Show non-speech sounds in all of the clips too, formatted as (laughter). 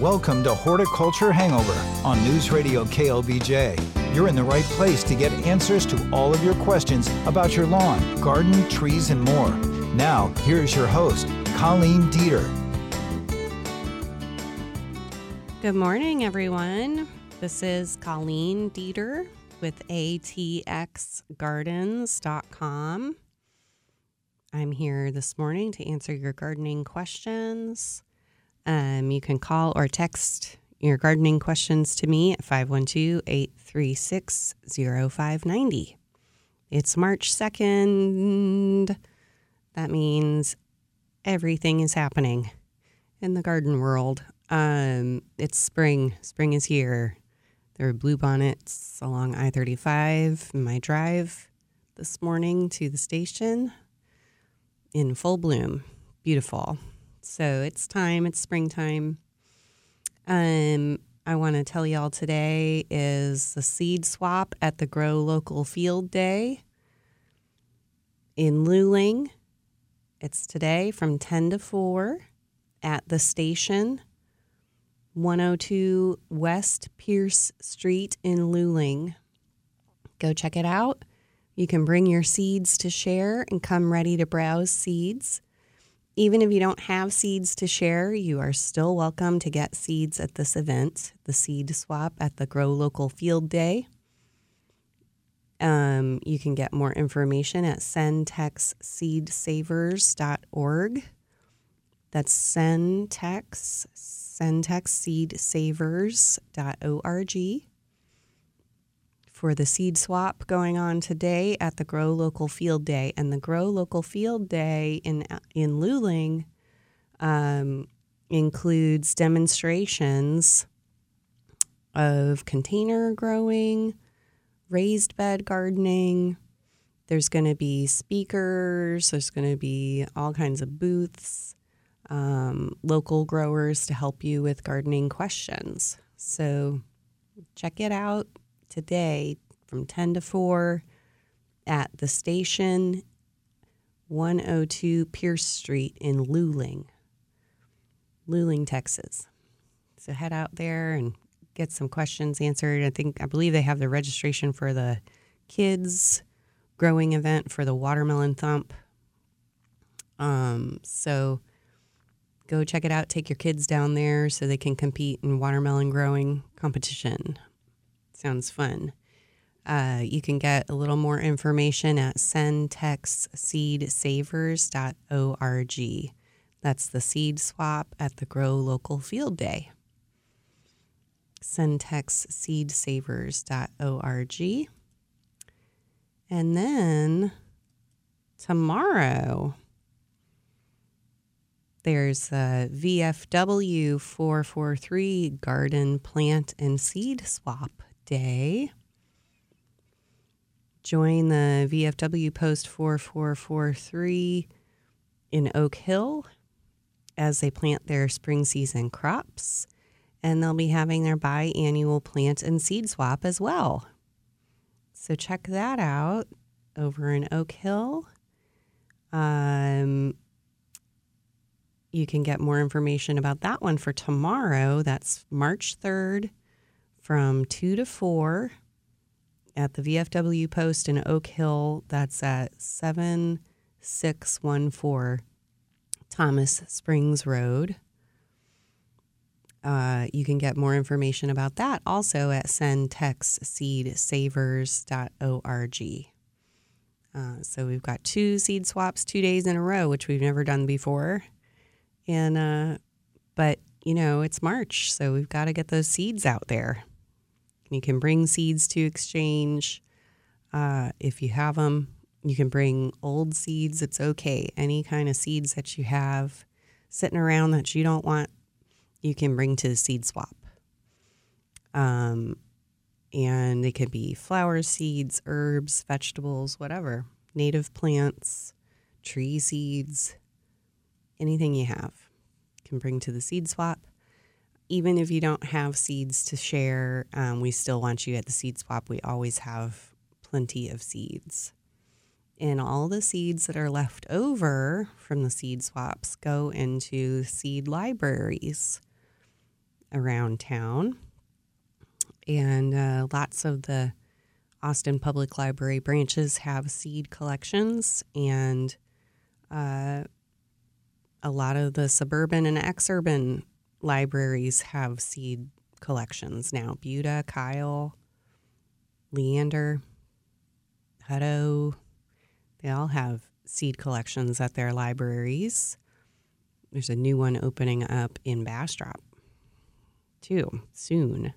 Welcome to Horticulture Hangover on News Radio KLBJ. You're in the right place to get answers to all of your questions about your lawn, garden, trees, and more. Now, here's your host, Colleen Dieter. Good morning, everyone. This is Colleen Dieter with atxgardens.com. I'm here this morning to answer your gardening questions. Um, you can call or text your gardening questions to me at 512 836 0590. It's March 2nd. That means everything is happening in the garden world. Um, it's spring. Spring is here. There are bluebonnets along I 35 in my drive this morning to the station in full bloom. Beautiful. So it's time, it's springtime. Um, I want to tell y'all today is the seed swap at the Grow Local Field Day in Luling. It's today from 10 to 4 at the station, 102 West Pierce Street in Luling. Go check it out. You can bring your seeds to share and come ready to browse seeds. Even if you don't have seeds to share, you are still welcome to get seeds at this event, the seed swap at the Grow Local Field Day. Um, you can get more information at centexseedsavers.org. That's Centex, centexseedsavers.org for the seed swap going on today at the Grow Local Field Day. And the Grow Local Field Day in in Luling um, includes demonstrations of container growing, raised bed gardening. There's going to be speakers. There's going to be all kinds of booths, um, local growers to help you with gardening questions. So check it out today from 10 to 4 at the station 102 Pierce Street in Luling, Luling, Texas. So head out there and get some questions answered. I think I believe they have the registration for the kids growing event for the watermelon thump. Um, so go check it out. Take your kids down there so they can compete in watermelon growing competition. Sounds fun. Uh, you can get a little more information at centexseedsavers.org. That's the seed swap at the Grow Local Field Day. centexseedsavers.org. And then tomorrow, there's a VFW 443 garden plant and seed swap day. Join the VFW Post 4443 in Oak Hill as they plant their spring season crops. And they'll be having their biannual plant and seed swap as well. So check that out over in Oak Hill. Um, you can get more information about that one for tomorrow. That's March 3rd from 2 to 4 at the VFW post in Oak Hill. That's at 7614 Thomas Springs Road. Uh, you can get more information about that also at centexseedsavers.org. Uh, so we've got two seed swaps two days in a row, which we've never done before. And, uh, but, you know, it's March, so we've got to get those seeds out there. You can bring seeds to exchange. Uh, if you have them, you can bring old seeds. It's okay. Any kind of seeds that you have sitting around that you don't want, you can bring to the seed swap. Um, and it could be flower seeds, herbs, vegetables, whatever, native plants, tree seeds, anything you have can bring to the seed swap even if you don't have seeds to share, um, we still want you at the seed swap. We always have plenty of seeds. And all the seeds that are left over from the seed swaps go into seed libraries. around town. And uh, lots of the Austin Public Library branches have seed collections, and uh, a lot of the suburban and exurban libraries have seed collections now. Buda, Kyle, Leander, Hutto, they all have seed collections at their libraries. There's a new one opening up in Bastrop too soon.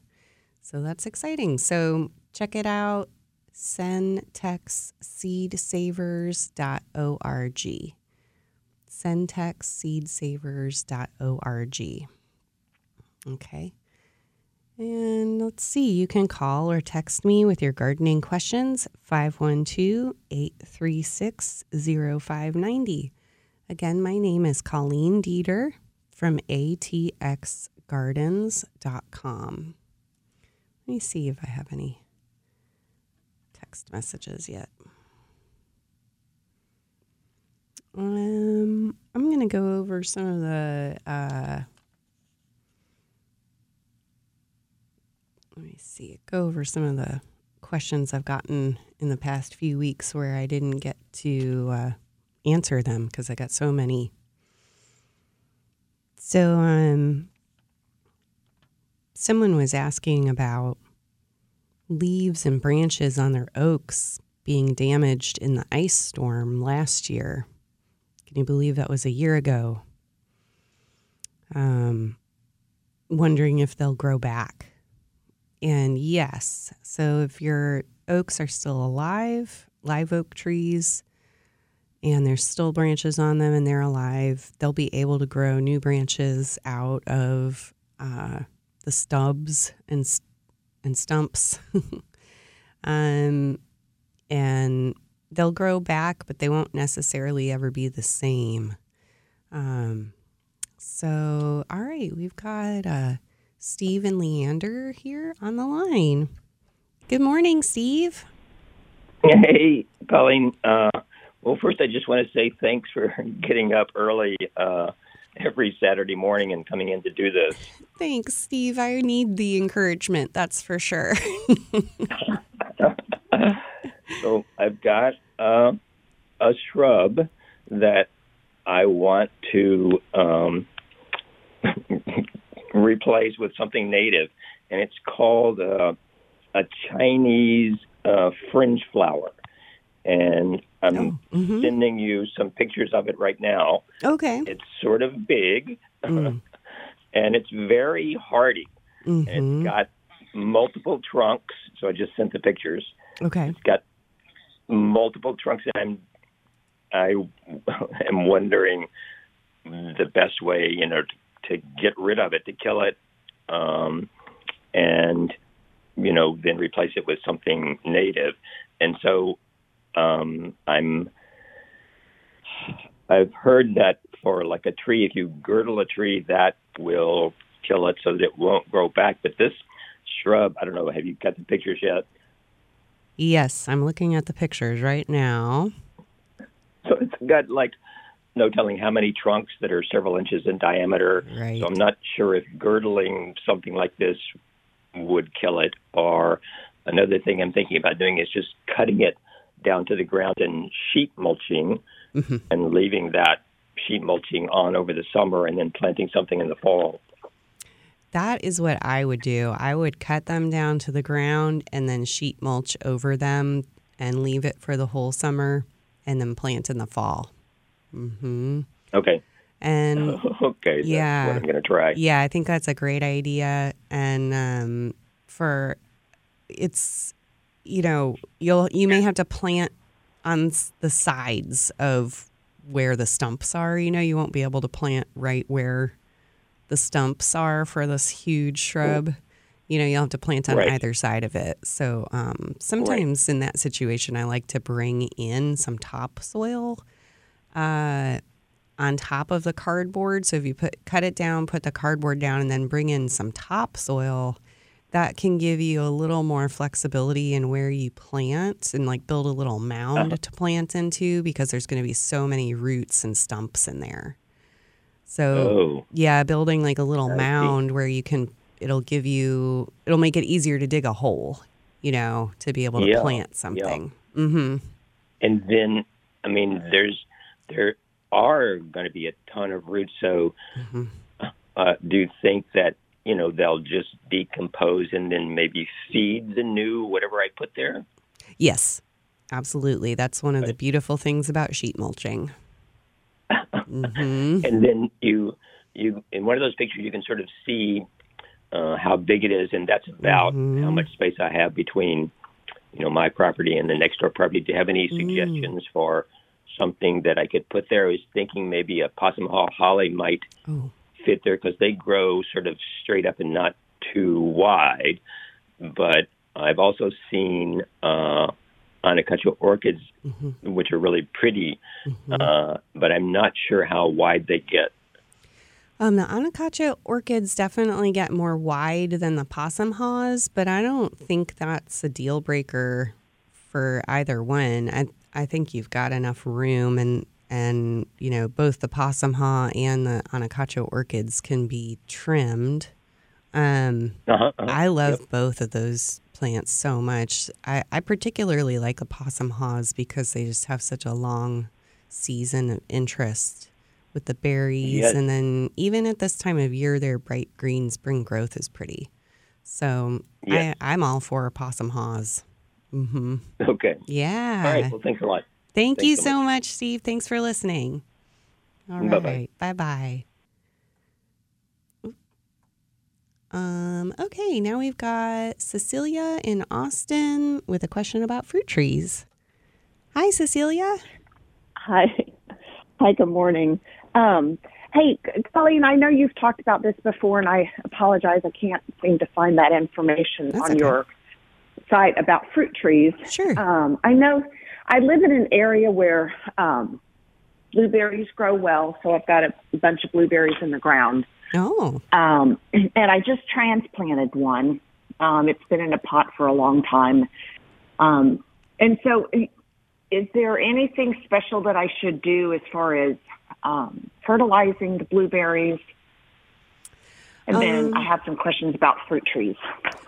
So that's exciting. So check it out centexseedsavers.org. centexseedsavers.org. Okay. And let's see, you can call or text me with your gardening questions 512 836 0590. Again, my name is Colleen Dieter from atxgardens.com. Let me see if I have any text messages yet. Um, I'm going to go over some of the uh, let me see, go over some of the questions I've gotten in the past few weeks where I didn't get to uh, answer them because I got so many. So, um, someone was asking about leaves and branches on their oaks being damaged in the ice storm last year. Can you believe that was a year ago? Um, wondering if they'll grow back. And yes, so if your oaks are still alive, live oak trees, and there's still branches on them and they're alive, they'll be able to grow new branches out of uh, the stubs and and stumps. (laughs) um, and they'll grow back, but they won't necessarily ever be the same. Um, so, all right, we've got. Uh, Steve and Leander here on the line. Good morning, Steve. Hey, Colleen. Uh, well, first, I just want to say thanks for (laughs) getting up early uh, every Saturday morning and coming in to do this. Thanks, Steve. I need the encouragement, that's for sure. (laughs) so, I've got uh, a shrub that I want to um, (laughs) replaced with something native, and it's called uh, a Chinese uh, fringe flower. And I'm oh, mm-hmm. sending you some pictures of it right now. Okay. It's sort of big, mm. (laughs) and it's very hardy. Mm-hmm. It's got multiple trunks, so I just sent the pictures. Okay. It's got multiple trunks, and I'm I (laughs) am wondering the best way, you know, to to get rid of it, to kill it, um, and you know then replace it with something native. And so um, I'm I've heard that for like a tree, if you girdle a tree, that will kill it so that it won't grow back. But this shrub, I don't know. Have you got the pictures yet? Yes, I'm looking at the pictures right now. So it's got like no telling how many trunks that are several inches in diameter. Right. So I'm not sure if girdling something like this would kill it. Or another thing I'm thinking about doing is just cutting it down to the ground and sheet mulching mm-hmm. and leaving that sheet mulching on over the summer and then planting something in the fall. That is what I would do. I would cut them down to the ground and then sheet mulch over them and leave it for the whole summer and then plant in the fall. Mm-hmm. Okay. And (laughs) okay, yeah, what I'm to try. Yeah, I think that's a great idea. And um, for it's, you know, you'll you may have to plant on the sides of where the stumps are. You know, you won't be able to plant right where the stumps are for this huge shrub. You know, you'll have to plant on right. either side of it. So um, sometimes right. in that situation, I like to bring in some topsoil uh, on top of the cardboard. So if you put cut it down, put the cardboard down, and then bring in some topsoil, that can give you a little more flexibility in where you plant and like build a little mound uh-huh. to plant into because there's going to be so many roots and stumps in there. So oh. yeah, building like a little mound where you can it'll give you it'll make it easier to dig a hole, you know, to be able to Yeah, plant something. Mm-hmm. and then I mean, there's there are going to be a ton of roots. So, Mm-hmm. uh, do you think that you know they'll just decompose and then maybe feed the new whatever I put there? Yes, absolutely. That's one of the beautiful things about sheet mulching. hmm And then you you in one of those pictures you can sort of see uh, how big it is, and that's about Mhm. how much space I have between you know my property and the next door property. Do you have any suggestions for something that I could put there? I was thinking maybe a possum haw holly might Oh, fit there because they grow sort of straight up and not too wide. But I've also seen uh, Anacacho orchids, Mhm. which are really pretty, Mm-hmm. uh, but I'm not sure how wide they get. Um, the Anacacho orchids definitely get more wide than the possum haws, but I don't think that's a deal breaker for either one. I I think you've got enough room, and and you know both the possum haw and the Anacacho orchids can be trimmed. Um, Uh-huh, uh-huh. I love both of those plants so much. I, I particularly like the possum haws because they just have such a long season of interest with the berries. Yes. And then even at this time of year, their bright green spring growth is pretty. So Yes. I, I'm all for possum haws. Hmm Okay. Yeah. All right. Well, thanks a lot. Thank Thanks you so so much, Steve. Thanks for listening. All right. Bye-bye. Bye bye. Um, okay, now we've got Cecilia in Austin with a question about fruit trees. Hi, Cecilia. Hi. Hi, good morning. Um, hey, Colleen, I know you've talked about this before, and I apologize. I can't seem to find that information That's on okay. your site about fruit trees. Sure. Um, I know I live in an area where um, blueberries grow well, so I've got a bunch of blueberries in the ground. Oh, Um, and I just transplanted one. Um, it's been in a pot for a long time. Um, and so, is there anything special that I should do as far as um, fertilizing the blueberries? And then Um, I have some questions about fruit trees.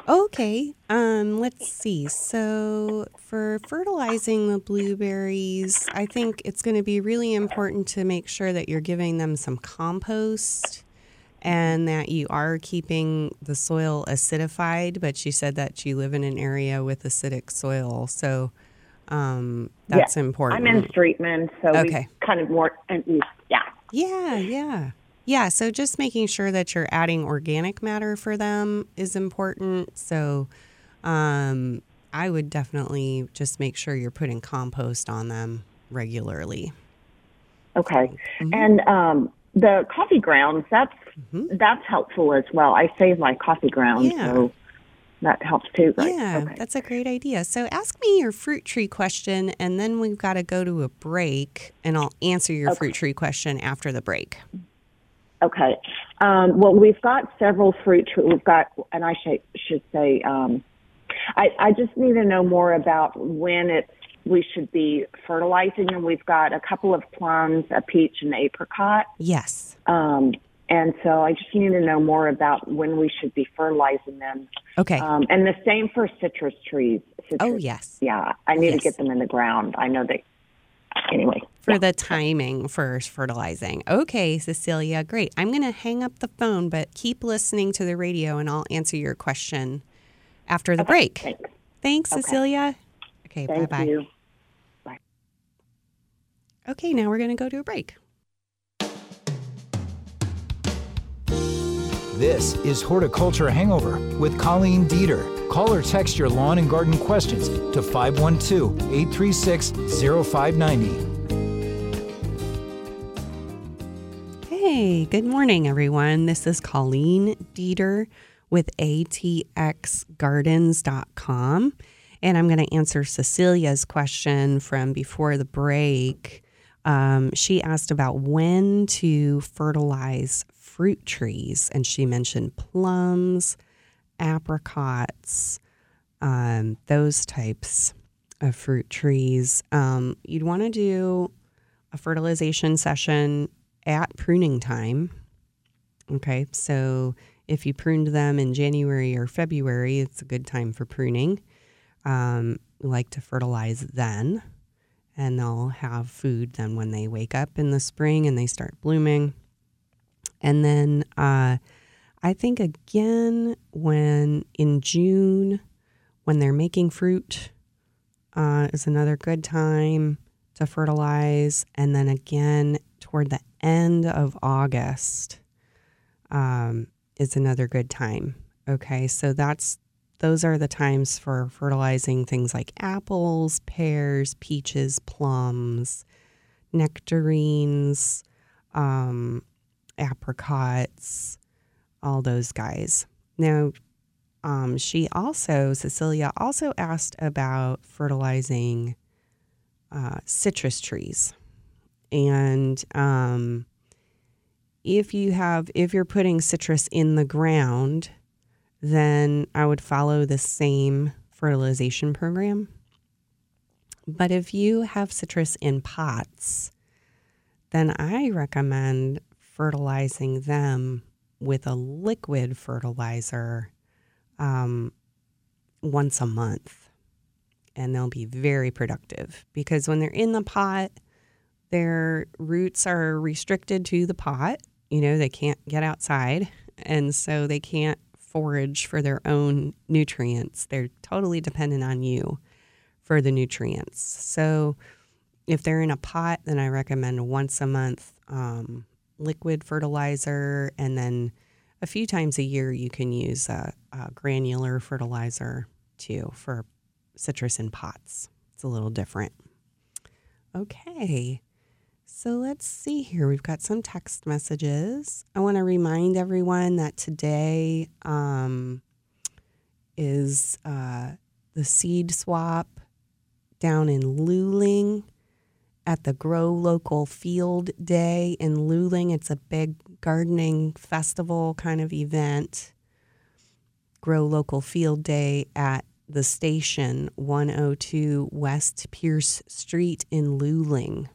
okay. Um, let's see. So, for fertilizing the blueberries, I think it's going to be really important to make sure that you're giving them some compost and that you are keeping the soil acidified. But you said that you live in an area with acidic soil, so um, that's important. I'm in Streetman, so Okay. we kind of more, and yeah. Yeah, yeah. Yeah, so just making sure that you're adding organic matter for them is important. So um, I would definitely just make sure you're putting compost on them regularly. Okay. Mhm. And um, the coffee grounds, that's Mhm. that's helpful as well. I save my coffee grounds, Yeah. so that helps too, right? Yeah, Okay. that's a great idea. So ask me your fruit tree question, and then we've got to go to a break, and I'll answer your Okay. fruit tree question after the break. Okay. Um, well, we've got several fruit trees. We've got, and I should, should say, um, I, I just need to know more about when it's we should be fertilizing them. We've got a couple of plums, a peach, and apricot. Yes. Um, and so I just need to know more about when we should be fertilizing them. Okay. Um, and the same for citrus trees. Citrus, oh, yes. Yeah, I need Yes. to get them in the ground. I know they. Anyway, for the timing for fertilizing. Okay, Cecilia, great. I'm going to hang up the phone, but keep listening to the radio and I'll answer your question after the break. thanks. Thanks, Okay. Cecilia. Okay, bye Thank bye. you. Okay, now we're going to go to a break. This is Horticulture Hangover with Colleen Dieter. Call or text your lawn and garden questions to 512 836 0590. Hey, good morning, everyone. This is Colleen Dieter with atxgardens.com. And I'm going to answer Cecilia's question from before the break. Um, she asked about when to fertilize fruit trees, and she mentioned plums, apricots, um, those types of fruit trees. Um, you'd want to do a fertilization session at pruning time. Okay, so If you pruned them in January or February, it's a good time for pruning. Um, we like to fertilize then, and they'll have food then when they wake up in the spring and they start blooming. And then uh, I think again when in June, when they're making fruit, uh, is another good time to fertilize. And then again toward the end of August um, is another good time. Okay, so that's those are the times for fertilizing things like apples, pears, peaches, plums, nectarines, um, apricots, all those guys. Now, um, she also, Cecilia also asked about fertilizing uh, citrus trees. And um, if you have, if you're putting citrus in the ground, then I would follow the same fertilization program. But if you have citrus in pots, then I recommend fertilizing them with a liquid fertilizer um, once a month. And they'll be very productive because when they're in the pot, their roots are restricted to the pot. You know, they can't get outside. And so they can't forage for their own nutrients. They're totally dependent on you for the nutrients. So if they're in a pot, then I recommend once a month um, liquid fertilizer, and then a few times a year you can use a, a granular fertilizer too for citrus in pots. It's a little different. Okay. So let's see here. We've got some text messages. I want to remind everyone that today um, is uh, the seed swap down in Luling at the Grow Local Field Day in Luling. It's a big gardening festival kind of event. Grow Local Field Day at the station 102 West Pierce Street in Luling.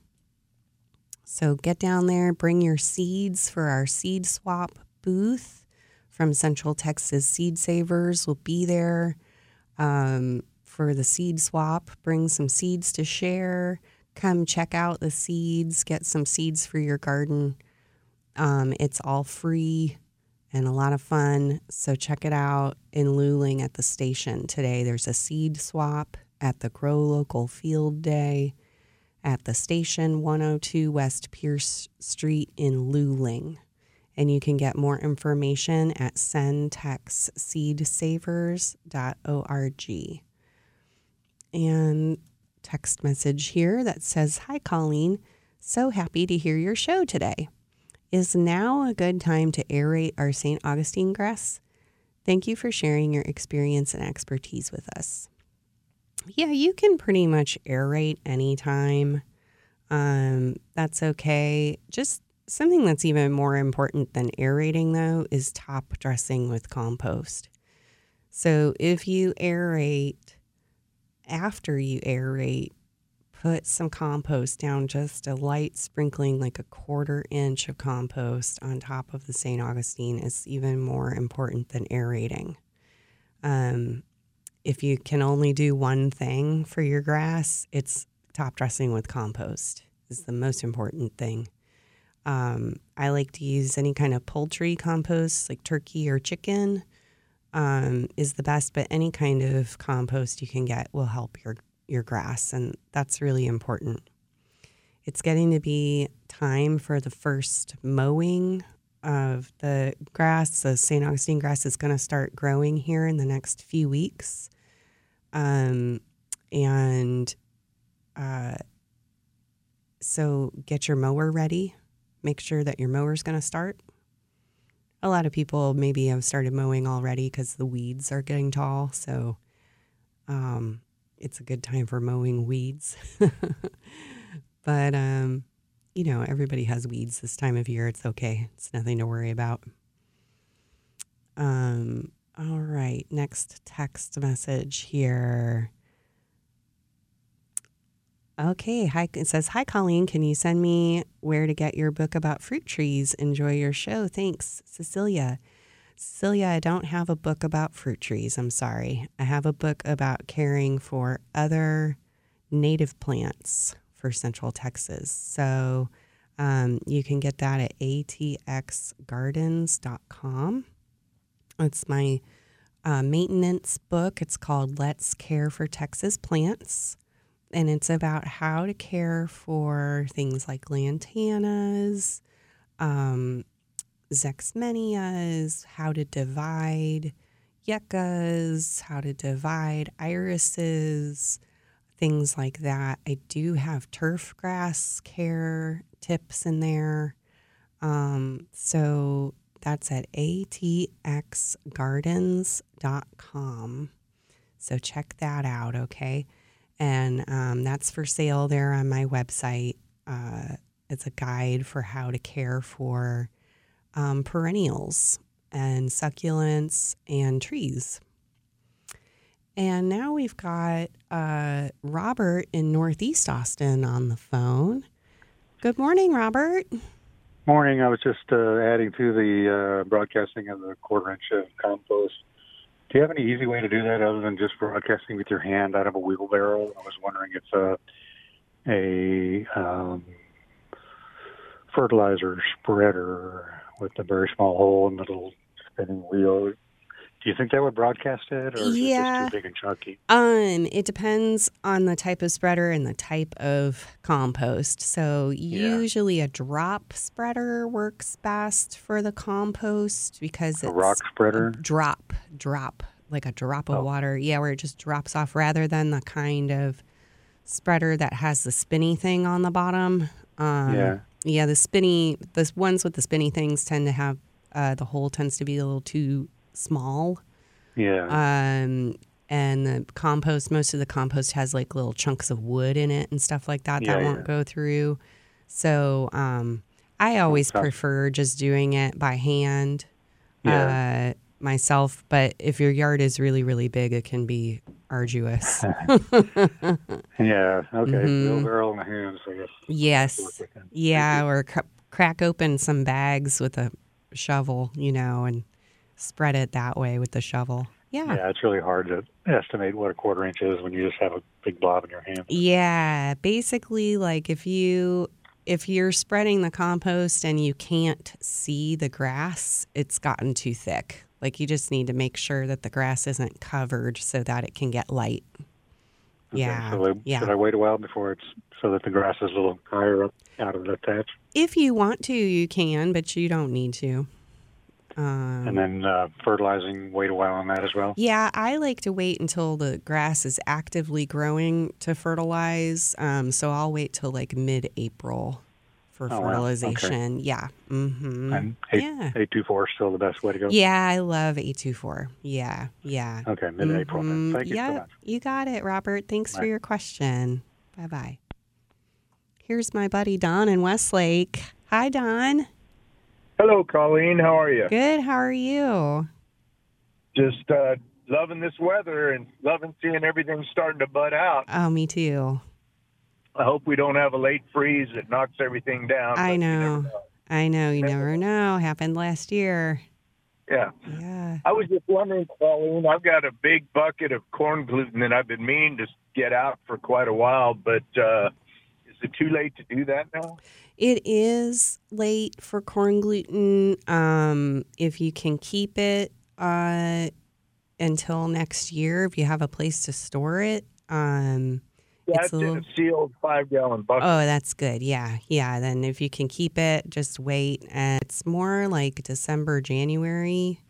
So get down there, bring your seeds for our seed swap booth from Central Texas Seed Savers. We'll be there um, for the seed swap. Bring some seeds to share. Come check out the seeds, get some seeds for your garden. Um, it's all free and a lot of fun. So check it out in Luling at the station today. There's a seed swap at the Grow Local Field Day at the station 102 West Pierce Street in Luling. And you can get more information at centexseedsavers.org. And text message here that says, Hi, Colleen. So happy to hear your show today. Is now a good time to aerate our St. Augustine grass? Thank you for sharing your experience and expertise with us. Yeah, you can pretty much aerate anytime. Um, that's okay. Just something that's even more important than aerating, though, is top dressing with compost. So if you aerate after you aerate, put some compost down, just a light sprinkling, like a quarter inch of compost on top of the St. Augustine is even more important than aerating. Um, if you can only do one thing for your grass, it's top dressing with compost is the most important thing. Um, I like to use any kind of poultry compost, like turkey or chicken, um, is the best. But any kind of compost you can get will help your your grass, and that's really important. It's getting to be time for the first mowing of the grass. The St. Augustine grass is going to start growing here in the next few weeks. Um, and uh, so get your mower ready. Make sure that your mower is going to start. A lot of people maybe have started mowing already because the weeds are getting tall. So um, it's a good time for mowing weeds. (laughs) but, um, you know, everybody has weeds this time of year. It's okay, it's nothing to worry about. Um, all right, next text message here. Okay, hi. It says, Hi, Colleen. Can you send me where to get your book about fruit trees? Enjoy your show. Thanks, Cecilia. Cecilia, I don't have a book about fruit trees. I'm sorry. I have a book about caring for other native plants for Central Texas. So um, you can get that at atxgardens.com. It's my uh, maintenance book. It's called Let's Care for Texas Plants. And it's about how to care for things like lantanas, um, zexmenias, how to divide yuccas, how to divide irises, things like that. I do have turf grass care tips in there. Um, so that's at atxgardens.com. So check that out, okay? And um, that's for sale there on my website. Uh, it's a guide for how to care for um, perennials and succulents and trees. And now we've got uh, Robert in Northeast Austin on the phone. Good morning, Robert. Morning. I was just uh, adding to the uh, broadcasting of the quarter inch of compost. Do you have any easy way to do that other than just broadcasting with your hand out of a wheelbarrow? I was wondering if uh, a um, fertilizer spreader with a very small hole and a little spinning wheel do you think they would broadcast it, or is yeah. it just too big and chunky? Um, it depends on the type of spreader and the type of compost. So Yeah. usually a drop spreader works best for the compost because it's A it's rock spreader? drop, drop, like a drop of Oh. water. Yeah, where it just drops off rather than the kind of spreader that has the spinny thing on the bottom. Um, Yeah. Yeah, the spinny, the ones with the spinny things tend to have uh, the hole tends to be a little too small. Yeah. Um, and the compost, most of the compost has like little chunks of wood in it and stuff like that that Yeah, won't yeah. go through. So um, I always prefer just doing it by hand Yeah. uh, myself. But if your yard is really, really big, it can be arduous. (laughs) yeah. Okay. Mhm. Wheelbarrow in the hands, I guess. yes. Work with them. Yeah. Or cr- crack open some bags with a shovel, you know, and spread it that way with the shovel. Yeah. Yeah, it's really hard to estimate what a quarter inch is when you just have a big blob in your hand. Yeah, basically like if you if you're spreading the compost and you can't see the grass, it's gotten too thick. Like you just need to make sure that the grass isn't covered so that it can get light. Okay, Yeah. So I, yeah. should I wait a while before it's so that the grass is a little higher up out of the thatch, If you want to, you can, but you don't need to. Um, and then uh, fertilizing. Wait a while on that as well. Yeah, I like to wait until the grass is actively growing to fertilize. Um, so I'll wait till like mid-April for Oh, wow. Okay. fertilization. Yeah. Mm-hmm. And eight yeah. eight two four is still the best way to go. Yeah, I love A24. Yeah, yeah. Okay, mid April. Mhm. Thank you yep, so much. you got it, Robert. Thanks for your question. Bye bye. Here's my buddy Don in Westlake. Hi, Don. Hello, Colleen. How are you? Good. How are you? Just uh, loving this weather and loving seeing everything starting to bud out. Oh, me too. I hope we don't have a late freeze that knocks everything down. I know. I know. You never know. Happened last year. Yeah. Yeah. I was just wondering, Colleen, I've got a big bucket of corn gluten that I've been meaning to get out for quite a while, but uh, is it too late to do that now? It is late for corn gluten. Um, if you can keep it uh, until next year, if you have a place to store it. Um, Yeah, It's it's, a little- sealed five gallon bucket. oh, that's good. Yeah. Yeah. Then if you can keep it, just wait. And it's more like December, January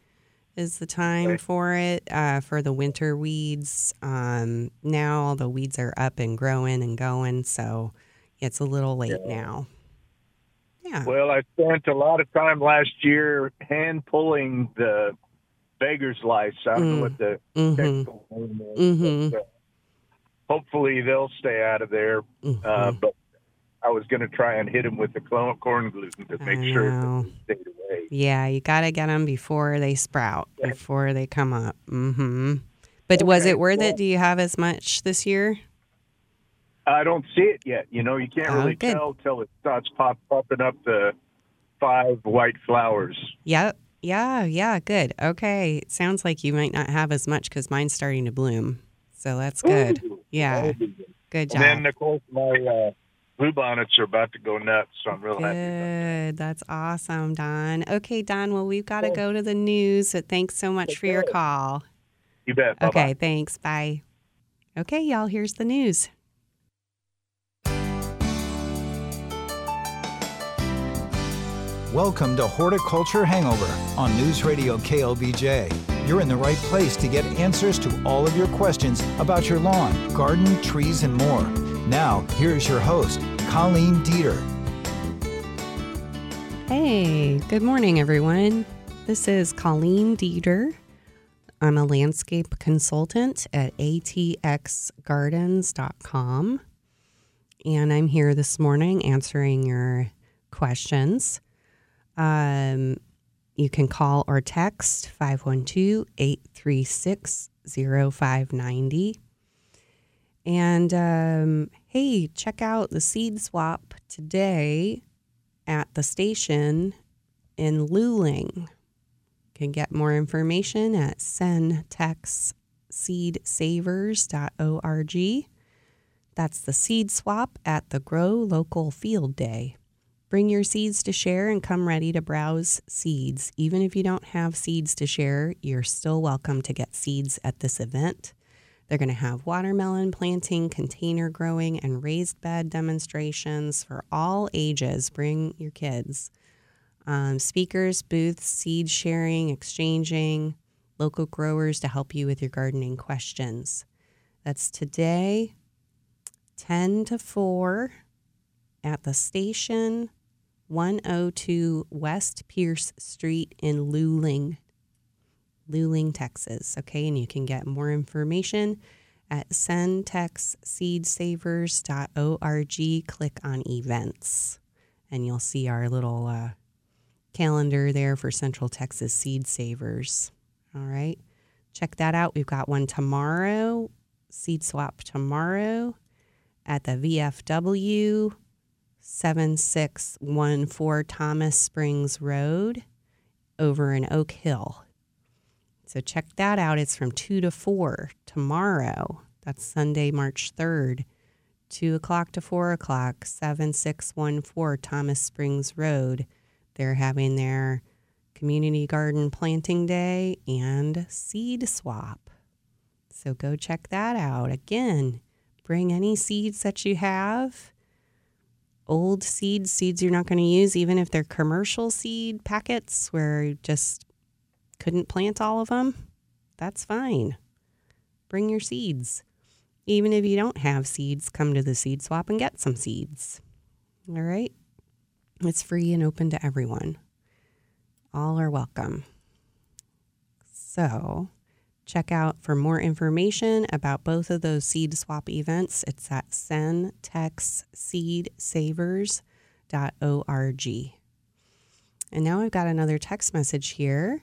is the time Okay. for it uh, for the winter weeds. Um, now all the weeds are up and growing and going. So it's a little late now. Yeah. Well, I spent a lot of time last year hand pulling the beggar's lice. I don't Mm. know what the hmm technical name is. Mhm. but, uh, hopefully they'll stay out of there. Mm-hmm. Uh, but I was going to try and hit them with the corn gluten to make sure that they stayed away. Yeah, you got to get them before they sprout, before they come up. hmm But was it worth it? Do you have as much this year? I don't see it yet. You know, you can't Oh, really good. tell till it starts pop, popping up the five white flowers. Yep. Yeah, yeah, good. Okay. It sounds like you might not have as much because mine's starting to bloom. So that's good. Yeah. Good job. And then, of course, my uh, bluebonnets are about to go nuts, so I'm real happy. Good. That's awesome, Don. Okay, Don. Well, we've got to go to the news. So thanks so much for your call. You bet. Bye-bye. Okay, thanks. Bye. Okay, y'all, here's the news. Welcome to Horticulture Hangover on News Radio KLBJ. You're in the right place to get answers to all of your questions about your lawn, garden, trees, and more. Now, here's your host, Colleen Dieter. Hey, good morning, everyone. This is Colleen Dieter. I'm a landscape consultant at atxgardens.com. And I'm here this morning answering your questions. Um, you can call or text 512 836 0590. And um, hey, check out the seed swap today at the station in Luling. You can get more information at centexseedsavers.org. That's the seed swap at the Grow Local Field Day. Bring your seeds to share and come ready to browse seeds. Even if you don't have seeds to share, you're still welcome to get seeds at this event. They're going to have watermelon planting, container growing, and raised bed demonstrations for all ages. Bring your kids. Um, speakers, booths, seed sharing, exchanging, local growers to help you with your gardening questions. That's today, 10 to 4 at the station 102 West Pierce Street in Luling, Luling, Texas. Okay, and you can get more information at centexseedsavers.org. Click on events, and you'll see our little uh, calendar there for Central Texas Seed Savers. All right, check that out. We've got one tomorrow, seed swap tomorrow at the VFW 7614 Thomas Springs Road over in Oak Hill. So check that out. It's from 2 to 4 tomorrow. That's Sunday, March 3rd. 2 o'clock to 4 o'clock, 7614 Thomas Springs Road. They're having their community garden planting day and seed swap. So go check that out. Again, bring any seeds that you have old seeds, seeds you're not going to use, even if they're commercial seed packets where you just couldn't plant all of them, that's fine. Bring your seeds. Even if you don't have seeds, come to the seed swap and get some seeds. All right? It's free and open to everyone. All are welcome. So, check out for more information about both of those seed swap events. It's at centexseedsavers.org. And now I've got another text message here.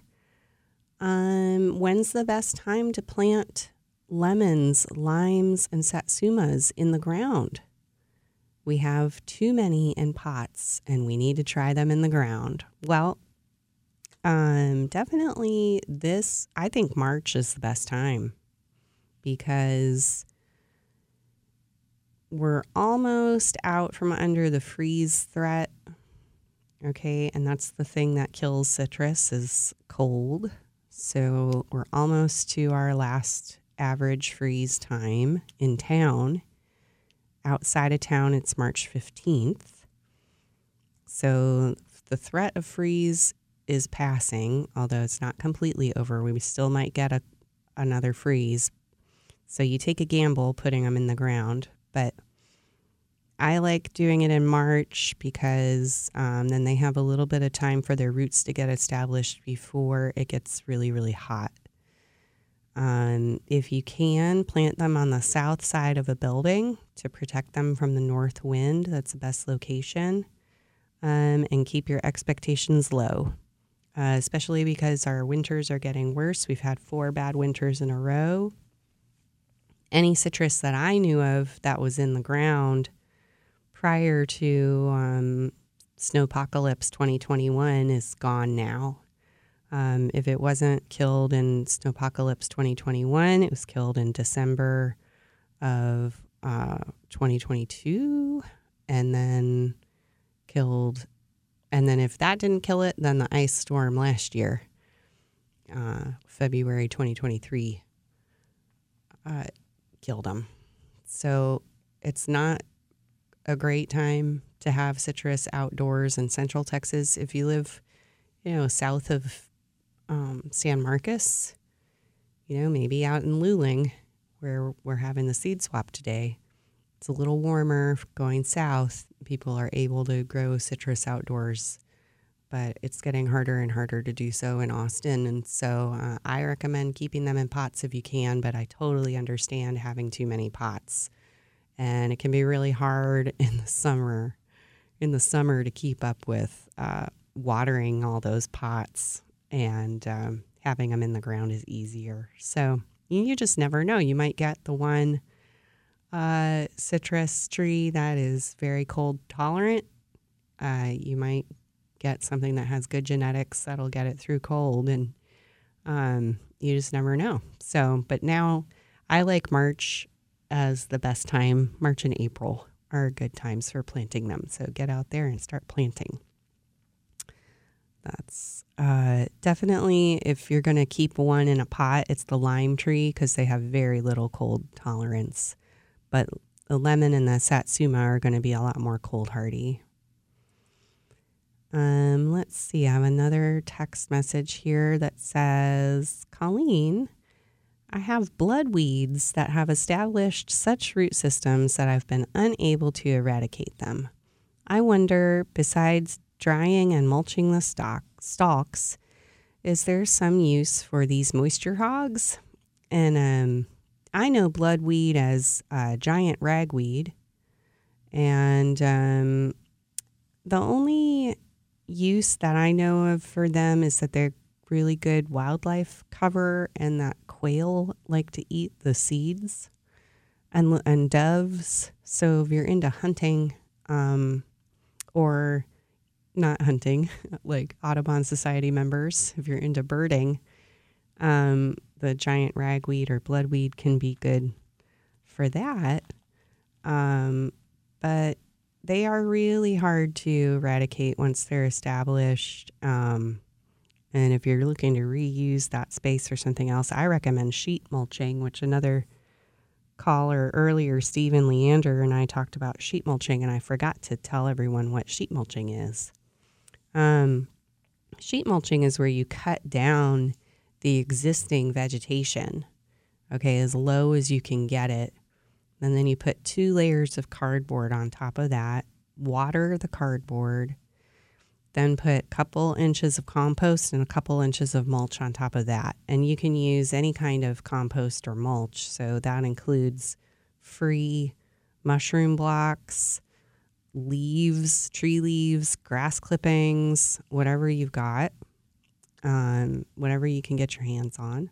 Um, when's the best time to plant lemons, limes, and satsumas in the ground? We have too many in pots and we need to try them in the ground. Well, um, definitely this, I think March is the best time because we're almost out from under the freeze threat. Okay, and that's the thing that kills citrus is cold. So we're almost to our last average freeze time in town. Outside of town, it's March 15th. So the threat of freeze is passing, although it's not completely over. We still might get a, another freeze. So you take a gamble putting them in the ground, but I like doing it in March because um, then they have a little bit of time for their roots to get established before it gets really, really hot. Um, if you can, plant them on the south side of a building to protect them from the north wind. That's the best location. Um, and keep your expectations low uh, especially because our winters are getting worse. We've had four bad winters in a row. Any citrus that I knew of that was in the ground prior to um, Snowpocalypse 2021 is gone now. Um, if it wasn't killed in Snowpocalypse 2021, it was killed in December of uh, 2022, and then killed. And then if that didn't kill it, then the ice storm last year, uh, February 2023, uh, killed them. So it's not a great time to have citrus outdoors in central Texas. If you live, you know, south of um, San Marcos, you know, maybe out in Luling, where we're having the seed swap today, it's a little warmer going south. People are able to grow citrus outdoors, but it's getting harder and harder to do so in Austin. And so uh, I recommend keeping them in pots if you can, but I totally understand having too many pots. And it can be really hard (laughs) in the summer, in the summer to keep up with uh, watering all those pots and um, having them in the ground is easier. So you just never know. You might get the one uh, citrus tree that is very cold tolerant. Uh, you might get something that has good genetics that'll get it through cold, and um, you just never know. So, but now I like March as the best time. March and April are good times for planting them. So get out there and start planting. That's uh, definitely if you're going to keep one in a pot, it's the lime tree because they have very little cold tolerance. But the lemon and the satsuma are going to be a lot more cold hardy. Um, let's see. I have another text message here that says, Colleen, I have blood weeds that have established such root systems that I've been unable to eradicate them. I wonder, besides drying and mulching the stock, stalks, is there some use for these moisture hogs? And um, I know bloodweed as uh, giant ragweed, and um, the only use that I know of for them is that they're really good wildlife cover, and that quail like to eat the seeds, and and doves. So if you're into hunting, um, or not hunting, (laughs) like Audubon Society members, if you're into birding, um, the giant ragweed or bloodweed can be good for that. Um, but they are really hard to eradicate once they're established. Um, and if you're looking to reuse that space for something else, I recommend sheet mulching, which another caller earlier, Stephen Leander, and I talked about sheet mulching, and I forgot to tell everyone what sheet mulching is. Um, sheet mulching is where you cut down the existing vegetation, okay, as low as you can get it. And then you put two layers of cardboard on top of that, water the cardboard, then put a couple inches of compost and a couple inches of mulch on top of that. And you can use any kind of compost or mulch. So that includes free mushroom blocks, leaves, tree leaves, grass clippings, whatever you've got, um, whatever you can get your hands on.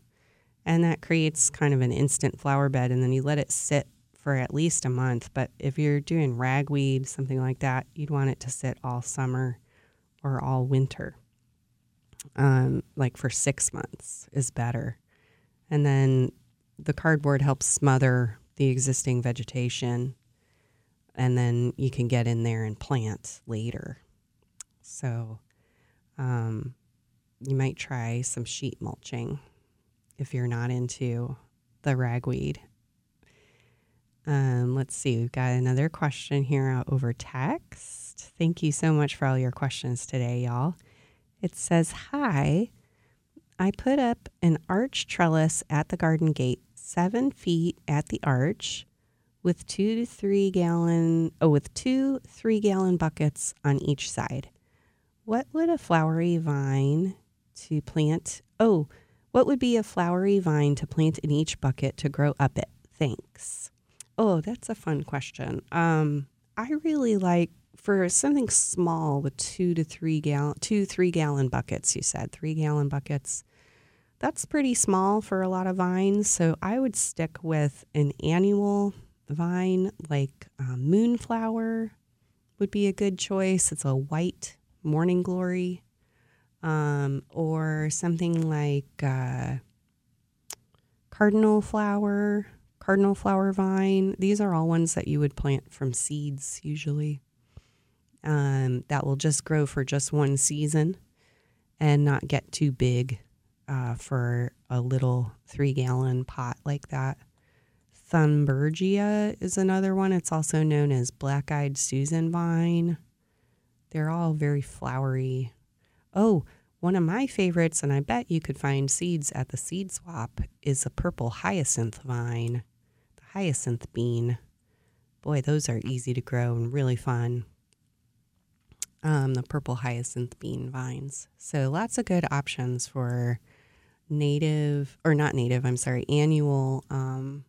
And that creates kind of an instant flower bed. And then you let it sit for at least a month. But if you're doing ragweed, something like that, you'd want it to sit all summer or all winter. Um, like for six months is better. And then the cardboard helps smother the existing vegetation and then you can get in there and plant later. So um, you might try some sheet mulching if you're not into the ragweed. Um, let's see, we've got another question here over text. Thank you so much for all your questions today, y'all. It says, Hi, I put up an arch trellis at the garden gate, seven feet at the arch with two to three gallon, oh, with two three gallon buckets on each side. What would a flowery vine to plant? Oh, what would be a flowery vine to plant in each bucket to grow up it? Thanks. Oh, that's a fun question. Um, I really like for something small with two to three gallon, two three gallon buckets. You said three gallon buckets. That's pretty small for a lot of vines. So I would stick with an annual vine like um, moonflower would be a good choice. It's a white morning glory. Um, or something like uh, cardinal flower, cardinal flower vine. These are all ones that you would plant from seeds usually. Um, that will just grow for just one season and not get too big uh, for a little three gallon pot like that. Thunbergia is another one. It's also known as black eyed Susan vine. They're all very flowery. Oh, one of my favorites, and I bet you could find seeds at the seed swap, is a purple hyacinth vine, the hyacinth bean. Boy, those are easy to grow and really fun. Um, the purple hyacinth bean vines. So lots of good options for native, or not native, I'm sorry, annual um,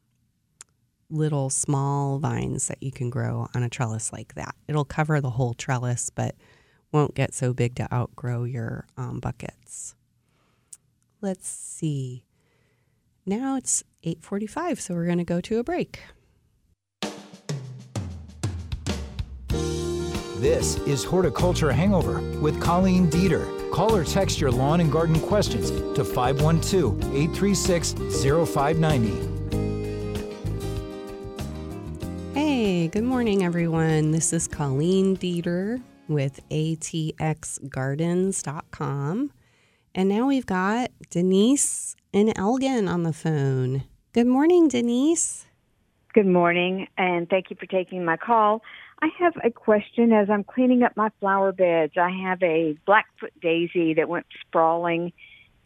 little small vines that you can grow on a trellis like that. It'll cover the whole trellis, but won't get so big to outgrow your um, buckets. Let's see. Now it's 8:45, so we're going to go to a break. This is Horticulture Hangover with Colleen Dieter. Call or text your lawn and garden questions to 512 836 0590. Hey, good morning, everyone. This is Colleen Dieter with atxgardens.com. And now we've got Denise and Elgin on the phone. Good morning, Denise. Good morning, and thank you for taking my call. I have a question as I'm cleaning up my flower beds. I have a Blackfoot daisy that went sprawling,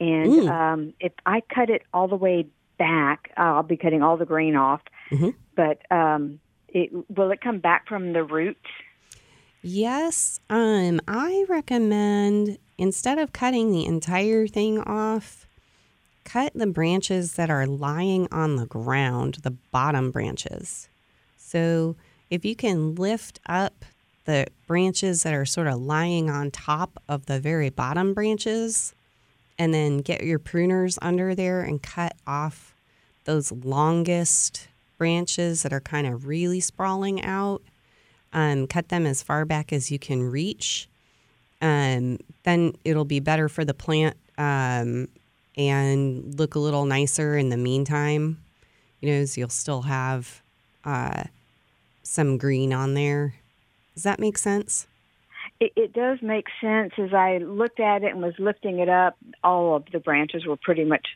and Mm. um, if I cut it all the way back, uh, I'll be cutting all the green off. Mhm. But um, it, will it come back from the roots? Yes, um, I recommend instead of cutting the entire thing off, cut the branches that are lying on the ground, the bottom branches. So if you can lift up the branches that are sort of lying on top of the very bottom branches, and then get your pruners under there and cut off those longest branches that are kind of really sprawling out um, cut them as far back as you can reach. Um, then it'll be better for the plant um, and look a little nicer in the meantime. You know, so you'll still have uh, some green on there. Does that make sense? It, it does make sense. As I looked at it and was lifting it up, all of the branches were pretty much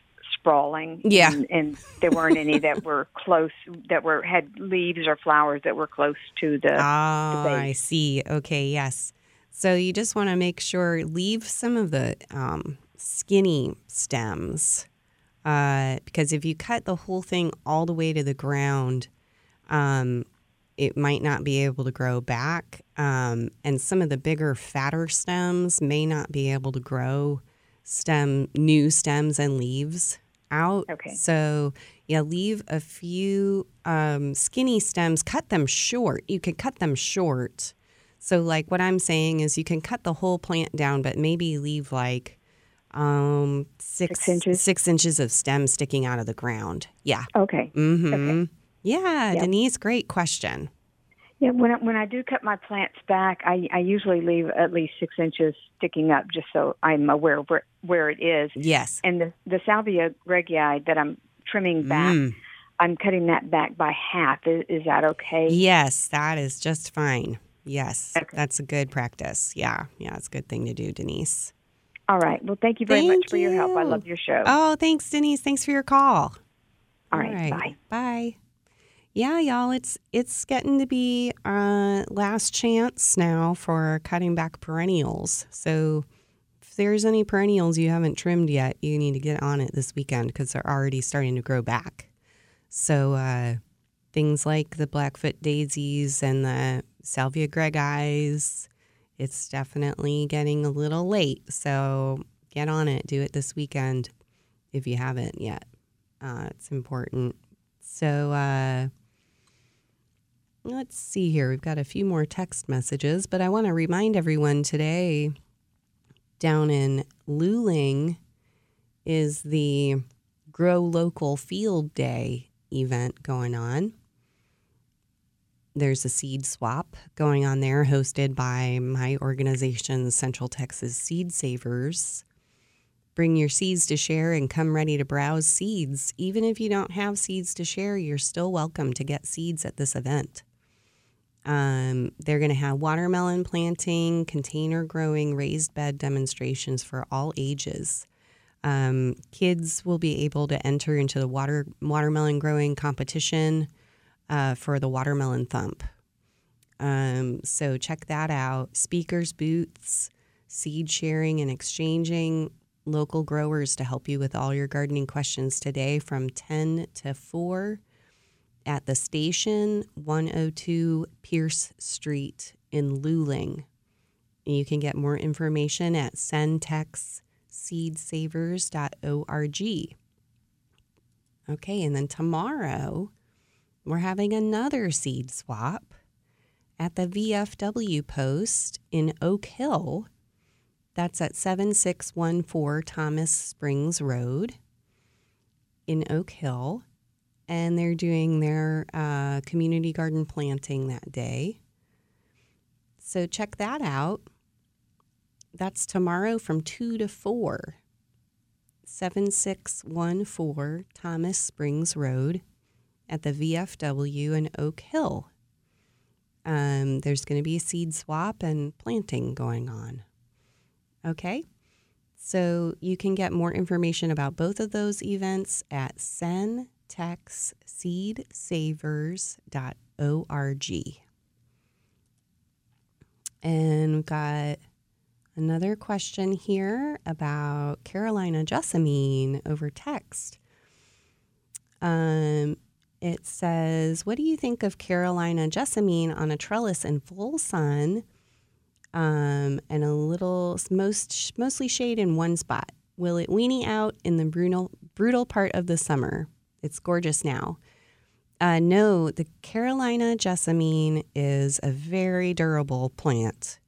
sprawling. Yeah. and, and there weren't any that were (laughs) close that were had leaves or flowers that were close to the. Oh, I base. see. Okay, yes. So you just want to make sure leave some of the um, skinny stems uh, because if you cut the whole thing all the way to the ground, um, it might not be able to grow back, um, and some of the bigger, fatter stems may not be able to grow stem new stems and leaves out. Okay. So yeah, leave a few um, skinny stems. Cut them short. You can cut them short. So like what I'm saying is you can cut the whole plant down, but maybe leave like um, six, Six inches? six inches of stem sticking out of the ground. Yeah. Okay. Mm-hmm. Yeah, Yep. Denise, great question. Yeah, when I, when I do cut my plants back, I, I usually leave at least six inches sticking up, just so I'm aware of where, where it is. Yes. And the the salvia greggii that I'm trimming back, Mm. I'm cutting that back by half. Is, is that okay? Yes, that is just fine. Yes, Okay. that's a good practice. Yeah, yeah, it's a good thing to do, Denise. All right. Well, thank you very Thank much for your help. I love your show. Oh, thanks, Denise. Thanks for your call. All right. Bye. Bye. Yeah, y'all, it's it's getting to be uh, last chance now for cutting back perennials. So if there's any perennials you haven't trimmed yet, you need to get on it this weekend because they're already starting to grow back. So uh, things like the Blackfoot daisies and the Salvia greggiis, it's definitely getting a little late. So get on it. Do it this weekend if you haven't yet. Uh, it's important. So uh, let's see here. We've got a few more text messages, but I want to remind everyone today down in Luling is the Grow Local Field Day event going on. there's a seed swap going on there hosted by my organization, Central Texas Seed Savers. Bring your seeds to share and come ready to browse seeds. Even if you don't have seeds to share, you're still welcome to get seeds at this event. Um, they're going to have watermelon planting, container growing, raised bed demonstrations for all ages. Um, kids will be able to enter into the water watermelon growing competition uh, for the watermelon thump. Um, so check that out. Speakers booths, seed sharing and exchanging, local growers to help you with all your gardening questions today from 10 to 4 at the station 102 Pierce Street in Luling. You can get more information at centexseedsavers.org. Okay, and then tomorrow we're having another seed swap at the VFW post in Oak Hill. That's at 7614 Thomas Springs Road in Oak Hill and they're doing their uh, community garden planting that day. So check that out. That's tomorrow from 2 to 4. 7614 Thomas Springs Road at the VFW in Oak Hill. Um, there's going to be a seed swap and planting going on. Okay? So you can get more information about both of those events at sen textseedsavers.org. And we've got another question here about Carolina jessamine over text. Um, it says, What do you think of Carolina jessamine on a trellis in full sun um, and a little, most, mostly shade in one spot? Will it weenie out in the brutal, brutal part of the summer? It's gorgeous now. Uh, no, the Carolina jessamine is a very durable plant.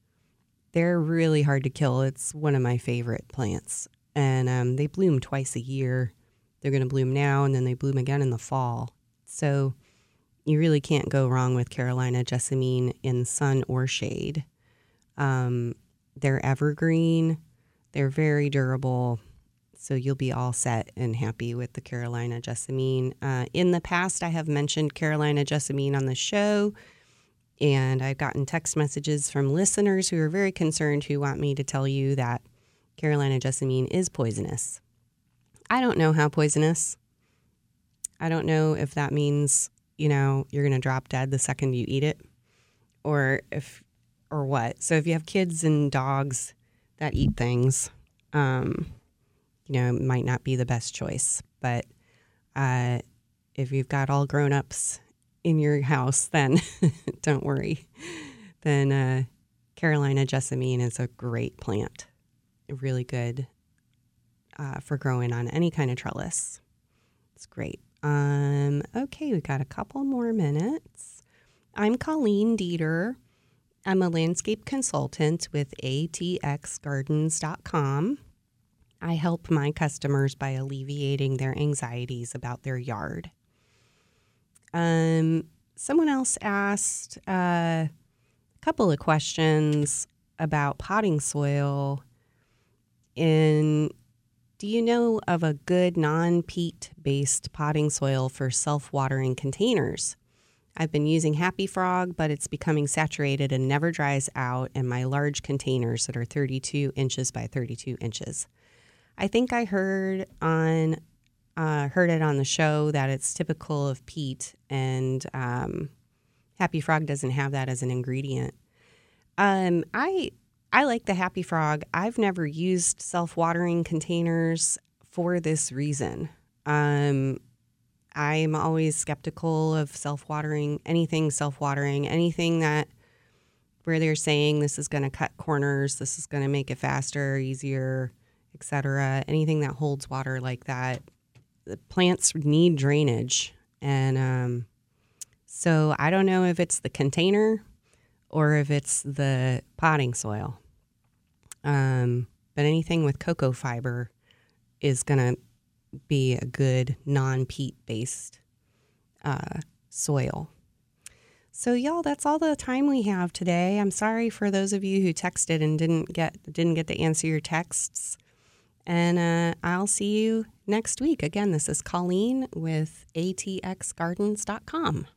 They're really hard to kill. It's one of my favorite plants. And um, they bloom twice a year. They're going to bloom now and then they bloom again in the fall. So you really can't go wrong with Carolina jessamine in sun or shade. Um, they're evergreen, they're very durable. So you'll be all set and happy with the Carolina Jessamine. Uh, in the past, I have mentioned Carolina Jessamine on the show, and I've gotten text messages from listeners who are very concerned who want me to tell you that Carolina Jessamine is poisonous. I don't know how poisonous. I don't know if that means, you know, you're going to drop dead the second you eat it or if or what. So if you have kids and dogs that eat things, um, you know, might not be the best choice. But uh, if you've got all grown ups in your house, then (laughs) don't worry. Then uh, Carolina jessamine is a great plant, really good uh, for growing on any kind of trellis. It's great. Um, okay, we've got a couple more minutes. I'm Colleen Dieter. I'm a landscape consultant with atxgardens.com. I help my customers by alleviating their anxieties about their yard. Um, someone else asked uh, a couple of questions about potting soil. In do you know of a good non peat based potting soil for self watering containers? I've been using Happy Frog, but it's becoming saturated and never dries out in my large containers that are 32 inches by 32 inches. I think I heard on uh, heard it on the show that it's typical of peat, and um, Happy Frog doesn't have that as an ingredient. Um, I I like the Happy Frog. I've never used self watering containers for this reason. Um, I'm always skeptical of self watering anything self watering anything that where they're saying this is going to cut corners, this is going to make it faster, easier etc. Anything that holds water like that, the plants need drainage, and um, so I don't know if it's the container or if it's the potting soil. Um, but anything with cocoa fiber is going to be a good non peat based uh, soil. So y'all, that's all the time we have today. I'm sorry for those of you who texted and didn't get didn't get to answer your texts. And uh, I'll see you next week. Again, this is Colleen with atxgardens.com.